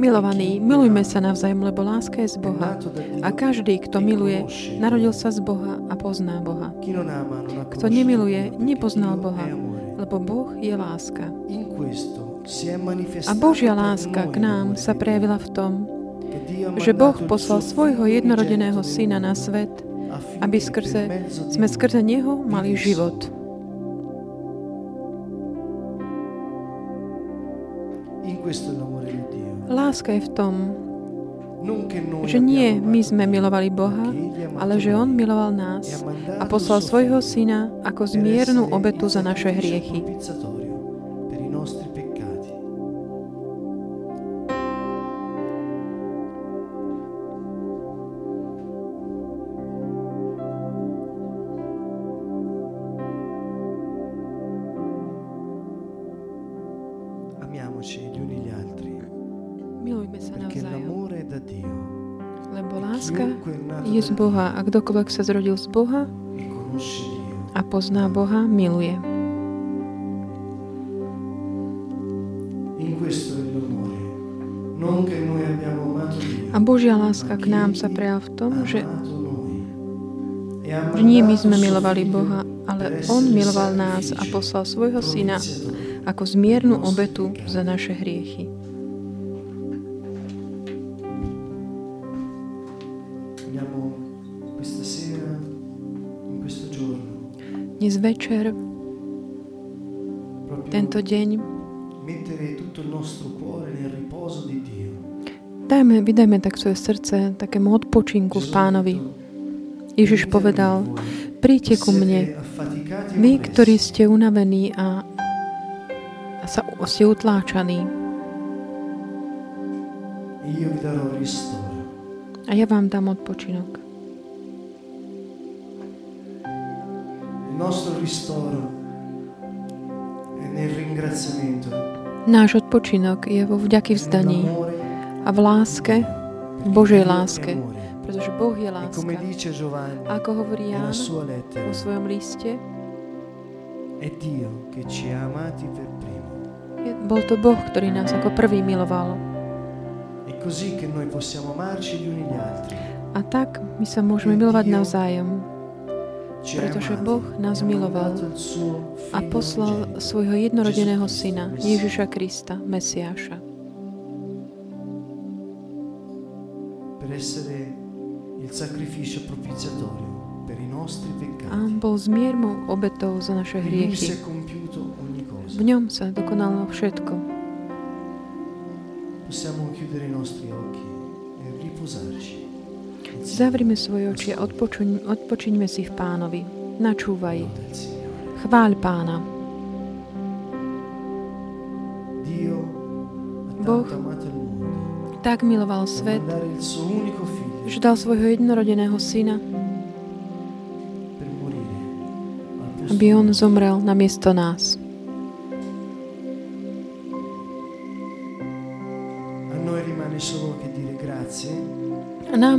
Milovaní, milujme sa navzájom, lebo láska je z Boha. A každý, kto miluje, narodil sa z Boha a pozná Boha. Kto nemiluje, nepoznal Boha, lebo Boh je láska. A Božia láska k nám sa prejavila v tom, že Boh poslal svojho jednorodeného syna na svet, aby skrze, sme skrze Neho mali život. Láska je v tom, že nie my sme milovali Boha, ale že On miloval e nás mandato a poslal svojho syna ako zmiernu obetu za naše hriechy. Z Boha a kdokoľvek sa zrodil z Boha a pozná Boha, miluje. A Božia láska k nám sa prejavila v tom, že, že nie my sme milovali Boha, ale On miloval nás a poslal svojho syna ako zmiernu obetu za naše hriechy. Dnes večer, tento deň, dajme, vydajme tak svoje srdce takému odpočinku v Pánovi. Ježiš "Venite povedal, príďte ku mne, vy, ktorí ste unavení a, a sa, ste utláčaní, a ja vám dám odpočinok. Nostro ristoro è nel ringraziamento, Náš odpočinok je vo vďaky vzdaní a v láske, v perché Božej láske, pretože Boh je E láska. A ako hovorí Ján vo svojom liste, bol to Boh, ktorý nás ako prvý miloval. A tak my sa môžeme milovať navzájom, pretože Boh nás miloval a poslal svojho jednorodeného syna. Ježiša Krista, Mesiáša, a on bol zmiermou obetou za naše hriechy. V ňom sa dokonalo všetko. Possiamo chiudere i nostri Zavrime svoje oči a odpočuň, odpočiňme si v pánovi. Načúvaj. Chváľ pána. Boh Tak miloval svet, že dal svojho jednorodeného syna, aby on zomrel namiesto nás.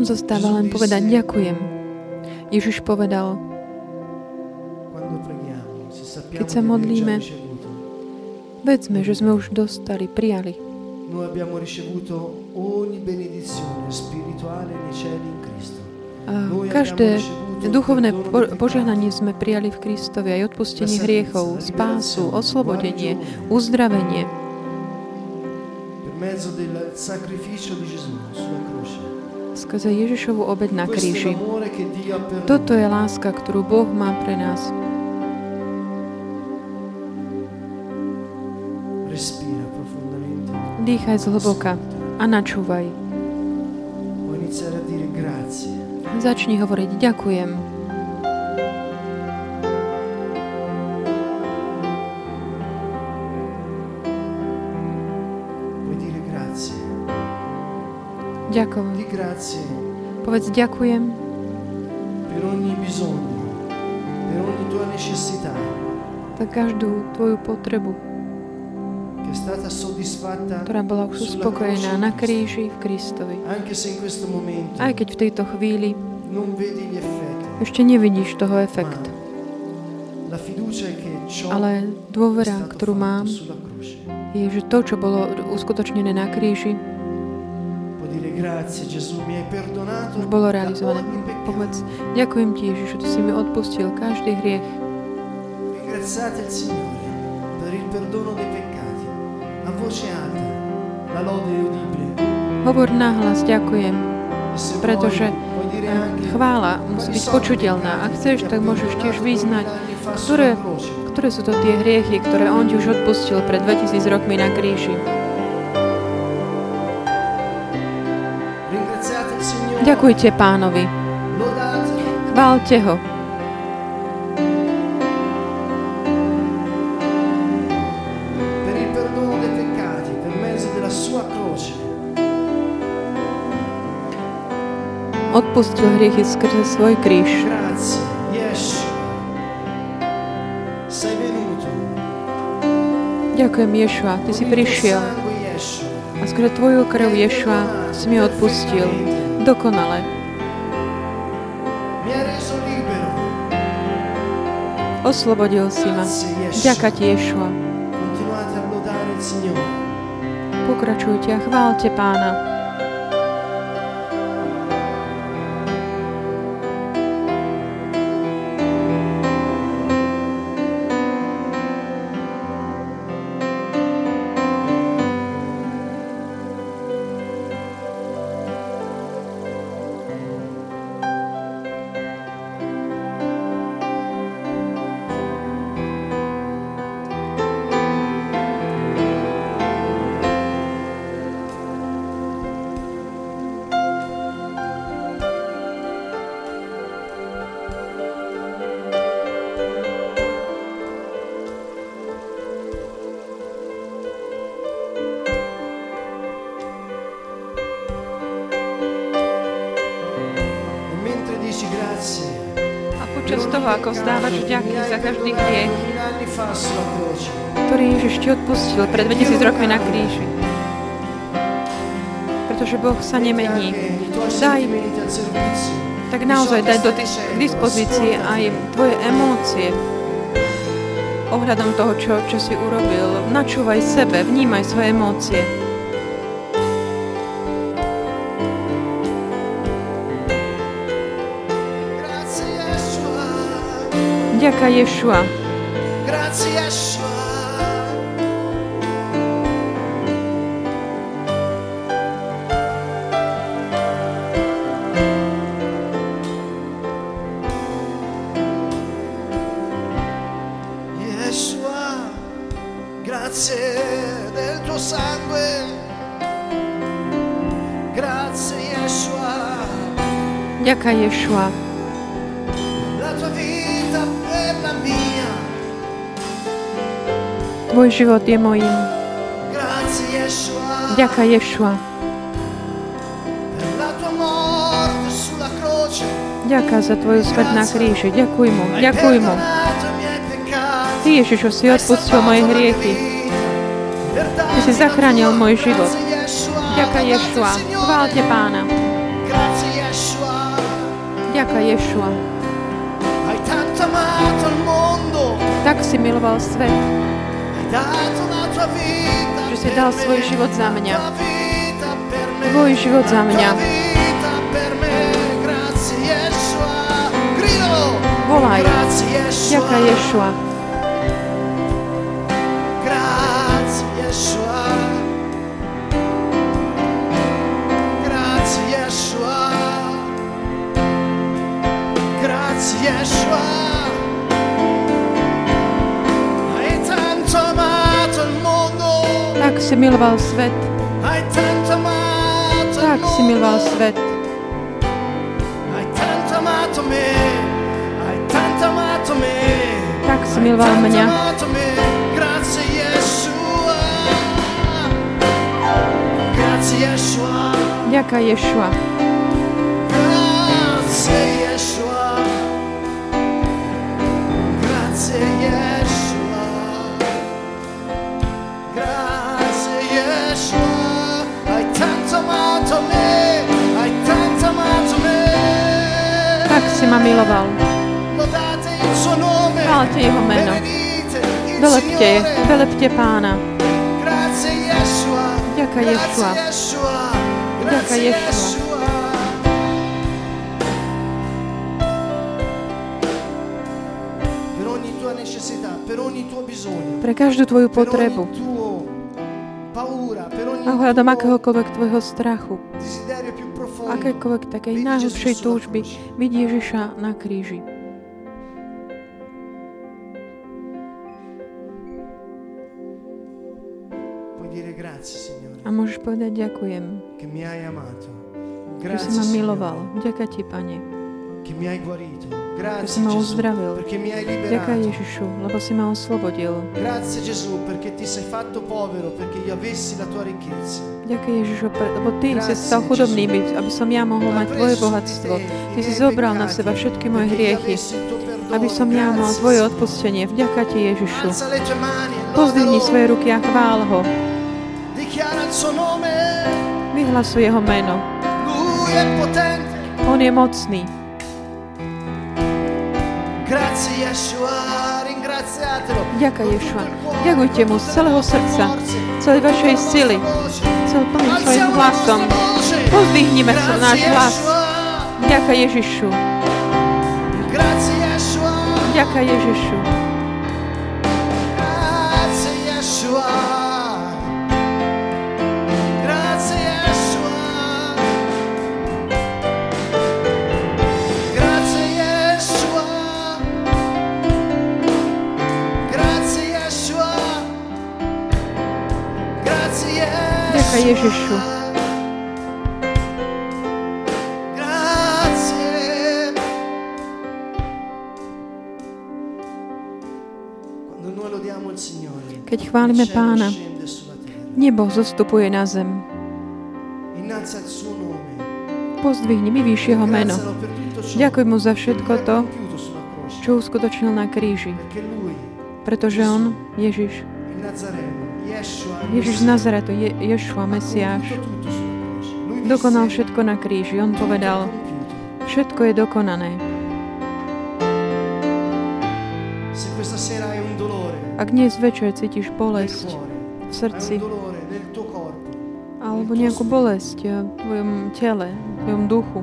Nám zostáva len povedať ďakujem. Ježiš povedal, Keď sa modlíme, vedzme, že sme už dostali, prijali. A každé duchovné požehnanie sme prijali v Kristovi, aj odpustenie hriechov, spásu, oslobodenie, uzdravenie mezzo del sacrificio di Gesù sulla croce. Skrze Ježišovu obed na kríži. Toto je láska, ktorú Boh má pre nás. Dýchaj zhlboka a načúvaj. Začni hovoriť ďakujem. Ďakujem. Povedz ďakujem per ogni bisogno, per ogni tua necessità za každú tvoju potrebu, ktorá bola už uspokojená na kríži v Kristovi. Aj keď v tejto chvíli ešte nevidíš toho efekt. Ale dôvera, ktorú mám, je, že to, čo bolo uskutočnené na kríži, už bolo realizované. Povedz, ďakujem ti, Ježišu, ty si mi odpustil každý hriech. Ringraziate il Signore per il perdono dei peccati. A voce alta, la lode udibile. Hovor nahlas, ďakujem, E pretože eh, chvála musí byť počuteľná. Ak chceš, tak môžeš tiež vyznať, ktoré, ktoré sú to tie hriechy, ktoré On ti už odpustil pred 2000 rokmi na kríži. Ďakujte pánovi, chválte ho. Odpustil hriechy skrze svoj kríž. Ďakujem, Ješua, ty si prišiel. a skrze tvoju krv, Ješua, si mi odpustil. Dokonale. Oslobodil si ma. Ďaká ti, Ješua. Pokračujte a chválte pána. Toho, ako vzdávaš vďaky za každý hriech, ktorý Ježiš ti odpustil pred 2000 rokmi na kríži. Pretože Boh sa nemení. Daj, tak naozaj daj do k dispozícii aj tvoje emócie ohľadom toho, čo, čo si urobil. Načúvaj sebe, vnímaj svoje emócie. Ďaká Ješua. Grazie Yeshua. Tvoj život je mojím. Ďaká Ješua. Ďaká za tvoju smrť na kríži. Ďakuj mu. Ďakuj mu. Ty, Ježišu, si odpustil moje hriechy. darmi si zachránil môj život. Ďaká Ješua. Chválte pána. Ďaká Ješua. Tak si miloval svet, Že si dal svoj život za mňa. Tvoj život za mňa. Volaj. Ďaká Ješua. Yeshua. Si miloval svet, tak si miloval svet. Tak si miloval mňa. Ďaká Ješua. Grazie Yeshua. Grazie Yeshua. Si ma miloval. Chválte Jeho meno. Velepte, velepte Pána. Ďaká Ješua. Ďaká Ješua. Pre každú tvoju potrebu. A hľadom akéhokoľvek tvojho strachu. Akékoľvek takej najhlbšej túžby, vidí Ježiša na kríži. A môžeš povedať ďakujem, že si ma miloval. Ďaká ti, Pane, že si Grazie ma uzdravil. Ďaká. Ježišu, lebo si ma oslobodil. Grazie Gesù perché ti sei fatto povero perché io avessi la tua ricchezza. Ďaká Ježišu, lebo ty si Grazie, stal chudobný, by- aby som ja mohol mať tvoje bohatstvo. Ty si zobral na seba všetky moje hriechy, aby som ja mal tvoje odpustenie. Vďaka ti, Ježišu. Pozdvihni svoje ruky a chvál ho. Vyhlasuj jeho meno. On je mocný. Con Ješua. Ďakujte mu z celého srdca, celej vašej sily, vostra voce. cel plným svojim hlasom. Pozdvihnime sa náš hlas. Ďaká Ježišu. Ďaká Ježišu. Ježišu. Keď chválime Pána, nebo zostupuje na zem. Pozdvihni, vyvýš jeho meno. Ďakuj mu za všetko to, čo uskutočnil na kríži. Pretože on, Ježiš, Ježiš z Nazaretu, Je, Ješua, Mesiáš, dokonal všetko na kríži. On "Tutto è povedal, compiuto". všetko je dokonané. Ak dnes večer cítiš bolesť v srdci, alebo nejakú bolesť v tvojom tele, v tvojom duchu,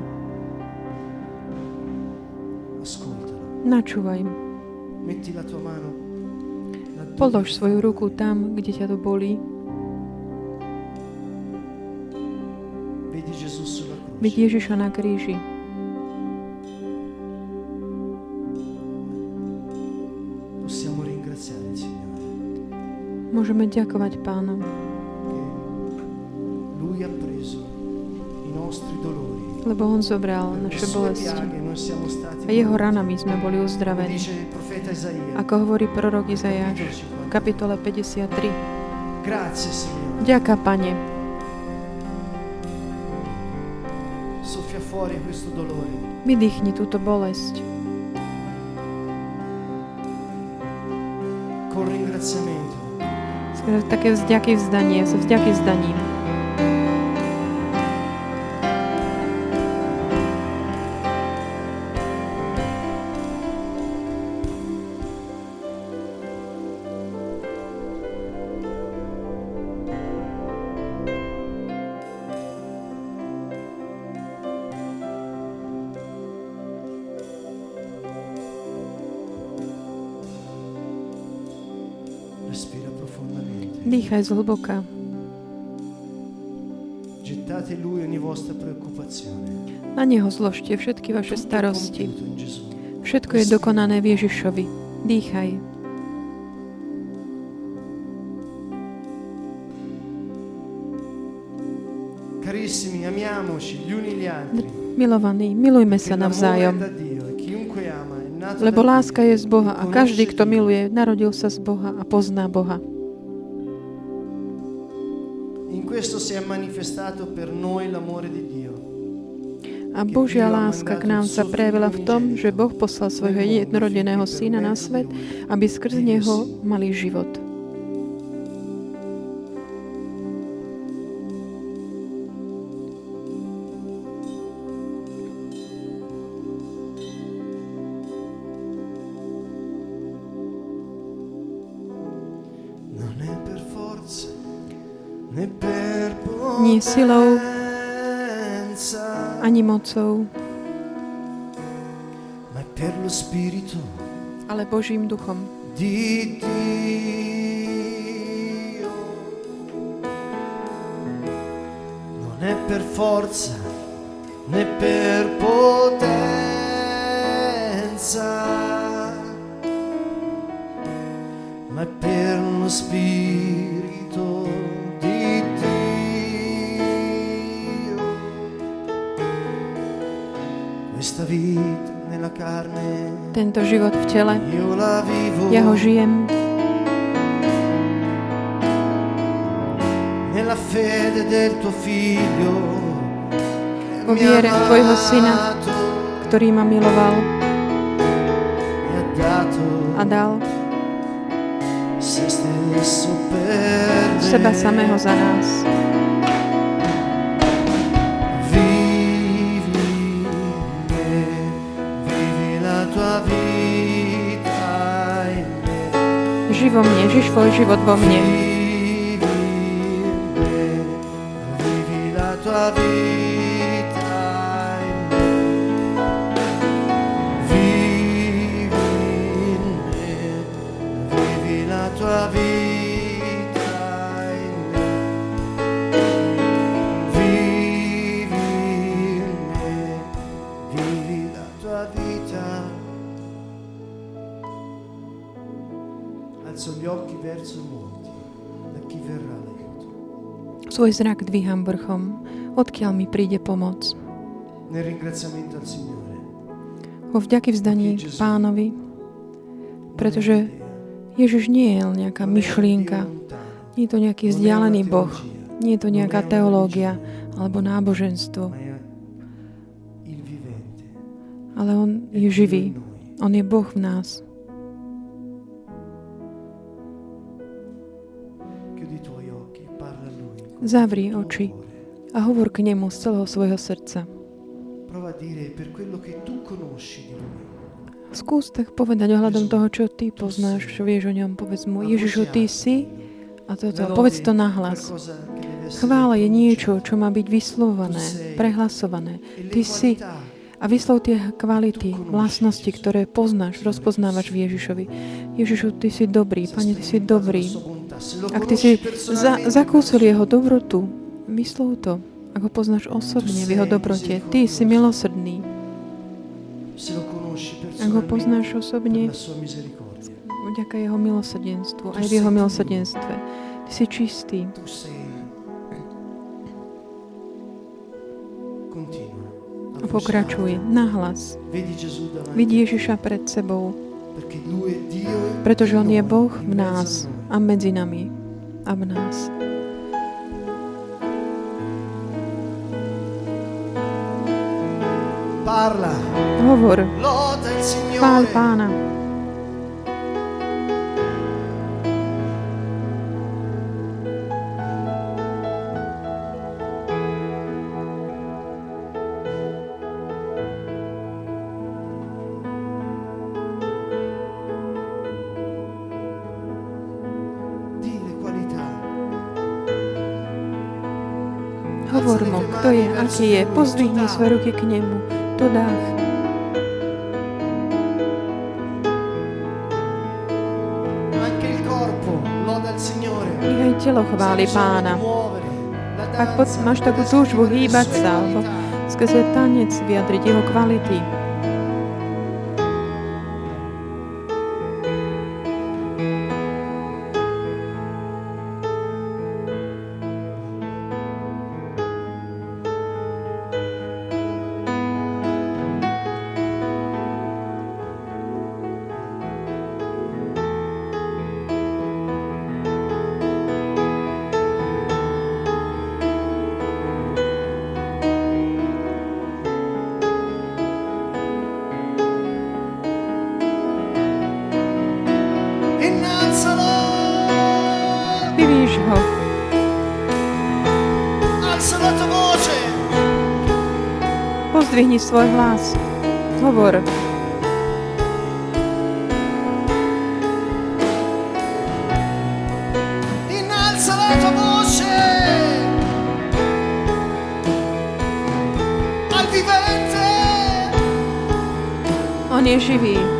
načúvaj. Metti la tua mano Polož svoju ruku tam, kde ťa to bolí. Vidí Ježiša na kríži. Môžeme ďakovať che Lui ha preso i nostri dolori. Lebo On zobral naše bolesti. A jeho ranami sme boli uzdravení. Ako hovorí prorok Izajáš v 50. kapitole 53. Grazie Signore. Ďaká, Pane. Vydýchni túto bolesť. Také vzďaky vzdanie, sa vzďaky vzdaním. Dýchaj zhlboka. Na Neho zložte všetky vaše starosti. Všetko je dokonané v Ježišovi. Dýchaj. Milovaní, milujme sa navzájom. e Lebo láska je z Boha a každý, kto miluje, narodil sa z Boha a pozná Boha. Questo si è manifestato per noi l'amore di Dio. A Božia láska k nám sa prejavila v tom, že Boh poslal svojho jednorodeného syna na svet, aby skrz neho mali život. Nie silou, ani mocou, ma per lo Spirito ale Božím duchom. Non è per forza né per potenza, ma è per lo spirito Tento život v tele, ja ho žijem. Vo viere tvojho syna. ktorý ma miloval a dal seba samého za nás. Vo mne, žiš svoj život vo mne. Occhi verso monti, da chi verrà l'aiuto. Svoj zrak dvíham vrchom, odkiaľ mi príde pomoc. Nel ringraziamento al Signore. Vo vďaky vzdaní pánovi, pretože Ježiš nie je len nejaká myšlienka, nie je to nejaký vzdialený Boh, nie je to nejaká teológia alebo náboženstvo, ale On je živý. On je Boh v nás. Zavri oči a hovor k nemu z celého svojho srdca. Skús tak povedať ohľadom toho, čo ty poznáš, čo vieš o ňom. Povedz mu, Ježišu, ty si a toto. Povedz to nahlas. Chvála je niečo, čo má byť vyslované, prehlasované. E Ty si a vyslov tie kvality, vlastnosti, ktoré poznáš, rozpoznávaš v Ježišovi. Ježišu, ty si dobrý, Pane, ty si dobrý. Ak ty si za, zakúsil jeho dobrotu, vyslov to. Ak ho poznáš osobne v jeho dobrote, ty si milosrdný. Ak ho poznáš osobne, vďaka jeho milosrdenstvu, aj v jeho milosrdenstve. Ty si čistý. A pokračuj nahlas. Vidí Ježiša pred sebou, pretože On je Boh v nás a medzi nami a v nás. Parla, Hovor, Signore. Pána. Kto je. Pozdvihni svoje ruky k nemu. To Signore. Nech aj telo chváli Pána. Ak pod, máš takú túžbu hýbať sa, alebo skrze tanec vyjadriť jeho kvality. Zdvihni svoj hlas. Hovor. On je živý.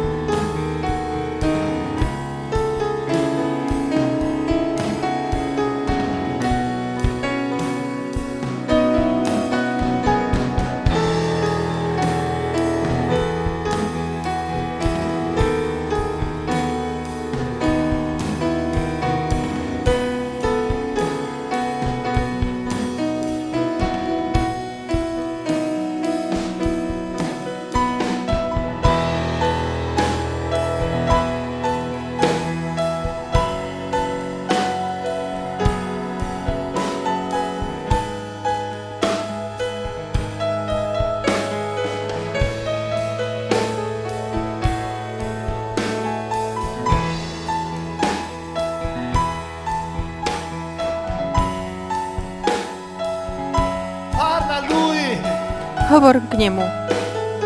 Hovor k nemu.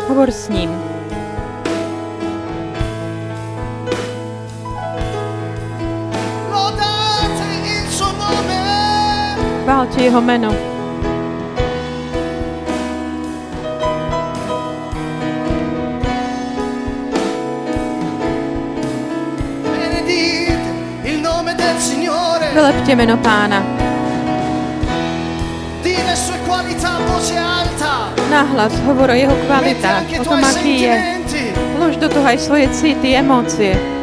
Hovor s ním. Chválte jeho meno. Vylepte meno pána. Di le sue qualità alta. Nahlas hovor o jeho kvalitách, o tom, aký je. Vlož do toho aj svoje city, emócie.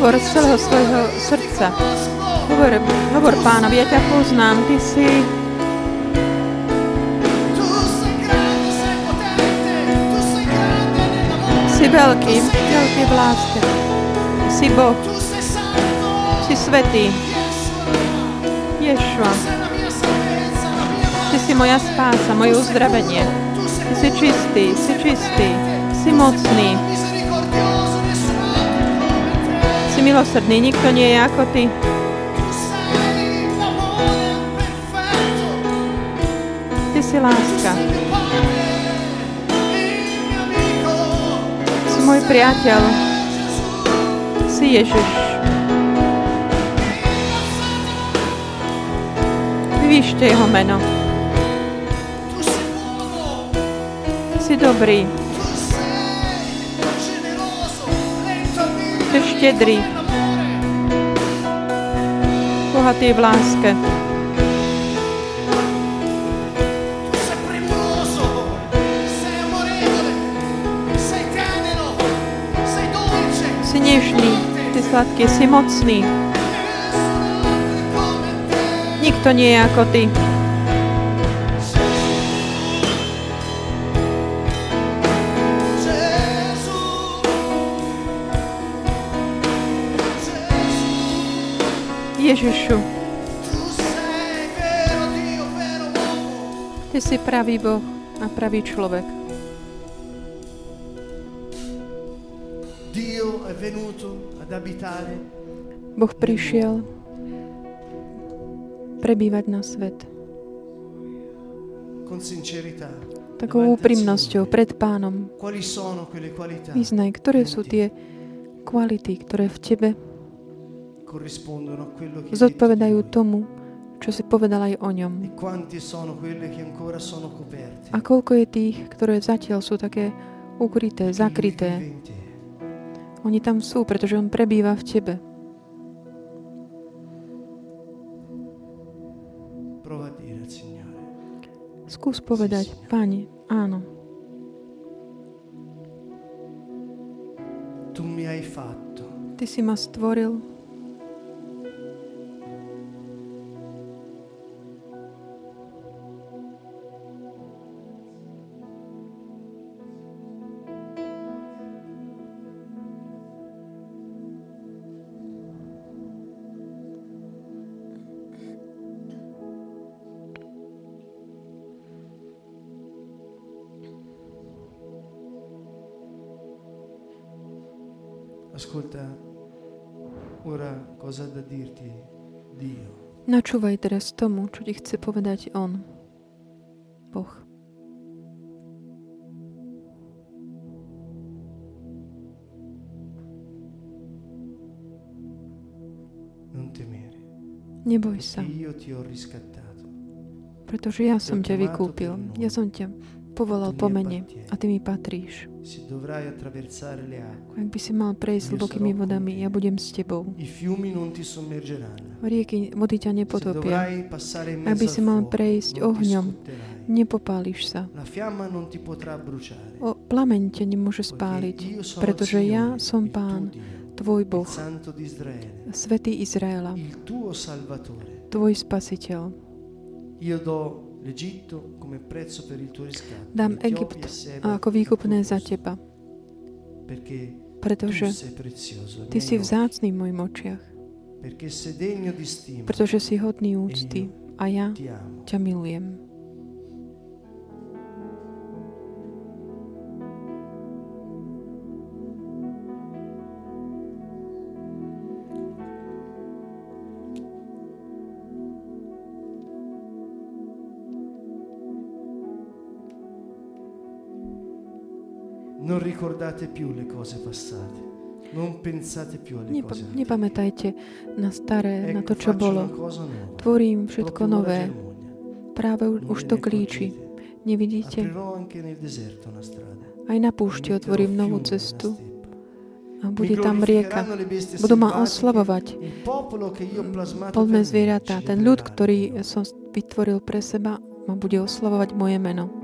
Hovor z celého svojho srdca. Hovor, hovor pánovi, ja ťa poznám, ty si si veľký, veľký v láske. Si Boh, si svetý. Ješua, ty si moja spása, moje uzdravenie. Ty si čistý, si čistý, si mocný, si milosrdný, nikto nie je ako ty. Ty si láska, si môj priateľ, si Ježiš. Vyvíšte jeho meno. Si dobrý, štedrý, bohatý v láske. Si nežný, si sladký, si mocný. Nikto nie je ako ty. Ježišu, Ty si pravý Boh a pravý človek. Boh prišiel prebývať na svet. Takou úprimnosťou pred pánom. Vyznaj, ktoré sú ti tie kvality, ktoré v tebe zodpovedajú tomu, čo si povedal aj o ňom. E? A koľko je tých, ktoré zatiaľ sú také ukryté, zakryté. Oni tam sú, pretože on prebýva v tebe. Skús povedať, Pane, áno. Ty si ma stvoril, Ascolta, ora cosa da dirti Dio. načúvaj teraz tomu, čo ti chce povedať On, Boh. Non temere, Neboj sa, pretože ja som ťa vykúpil. Ja som ťa povolal po mene a ty mi patríš. Ak by si mal prejsť hlbokými vodami, ja budem s tebou. Rieky, vody ťa nepotopia. Ak by si al mal prejsť ohňom. Nepopáliš sa. O plameň ťa nemôže spáliť, pretože ja Signore, som Pán, tvoj Boh, Svetý Izraela, tvoj Spasiteľ. Io do Dám Egypt ako výkupné za teba, pretože ty si vzácný v mojich očiach, pretože si hodný úcty a ja ťa milujem. Non ricordate più le cose passate. Non pensate più alle Nepa- cose nepamätajte na staré, na Ecco, to, čo bolo. Tvorím všetko nové. Práve už to klíči. Nevidíte? Aj na púšti otvorím novú cestu a bude tam rieka. Budú ma oslavovať me zvieratá. Ten ľud, ktorý som vytvoril pre seba, ma bude oslavovať moje meno.